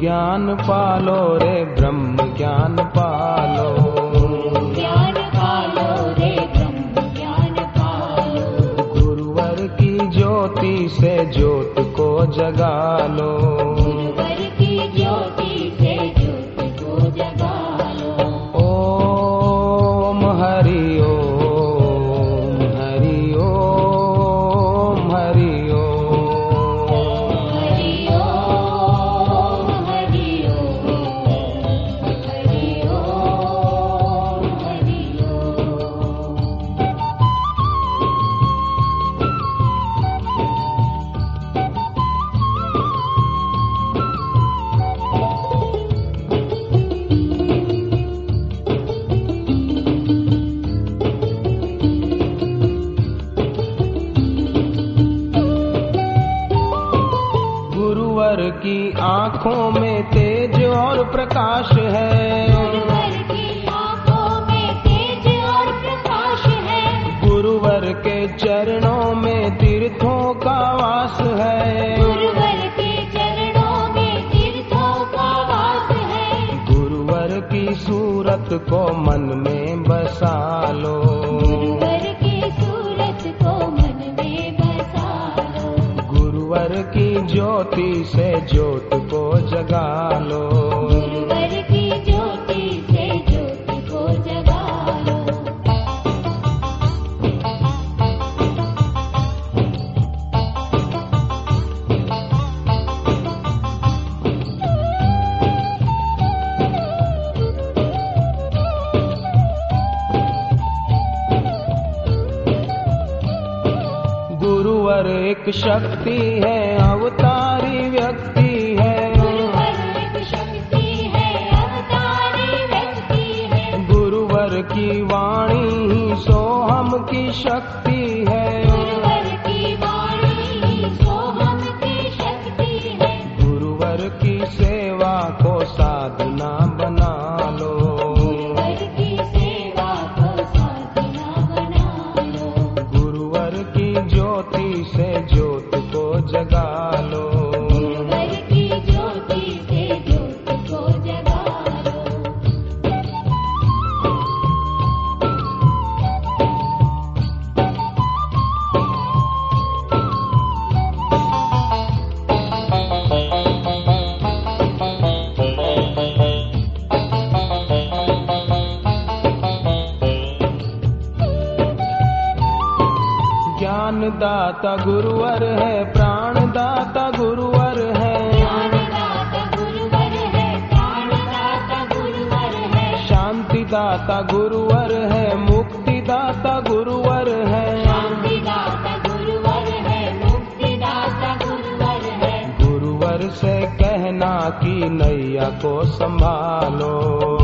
ज्ञान पालो रे ब्रह्म ज्ञान पालो। ज्ञान पालो रे ब्रह्म ज्ञान पालो। गुरुवर की ज्योति से ज्योत को जगा लो की आँखों में तेज और प्रकाश है। गुरुवर की आँखों में तेज और प्रकाश है। गुरुवर के चरणों में तीर्थों का वास है। गुरुवर के चरणों में तीर्थों का वास है। गुरुवर की सूरत को मन में बसा लो। ज्योति से ज्योत को जगा लो। गुरुवर एक शक्ति है अवतारी व्यक्ति है। गुरुवर एक शक्ति है अवतारी व्यक्ति है। गुरुवर की वाणी ही सोहम की शक्ति है। ভালো ज्ञान दाता गुरुवर है। प्राण दाता गुरुवर है। है है शांति दाता गुरुवर है। मुक्ति दाता है है गुरुवर है। गुरुवर से कहना कि नैया को संभालो।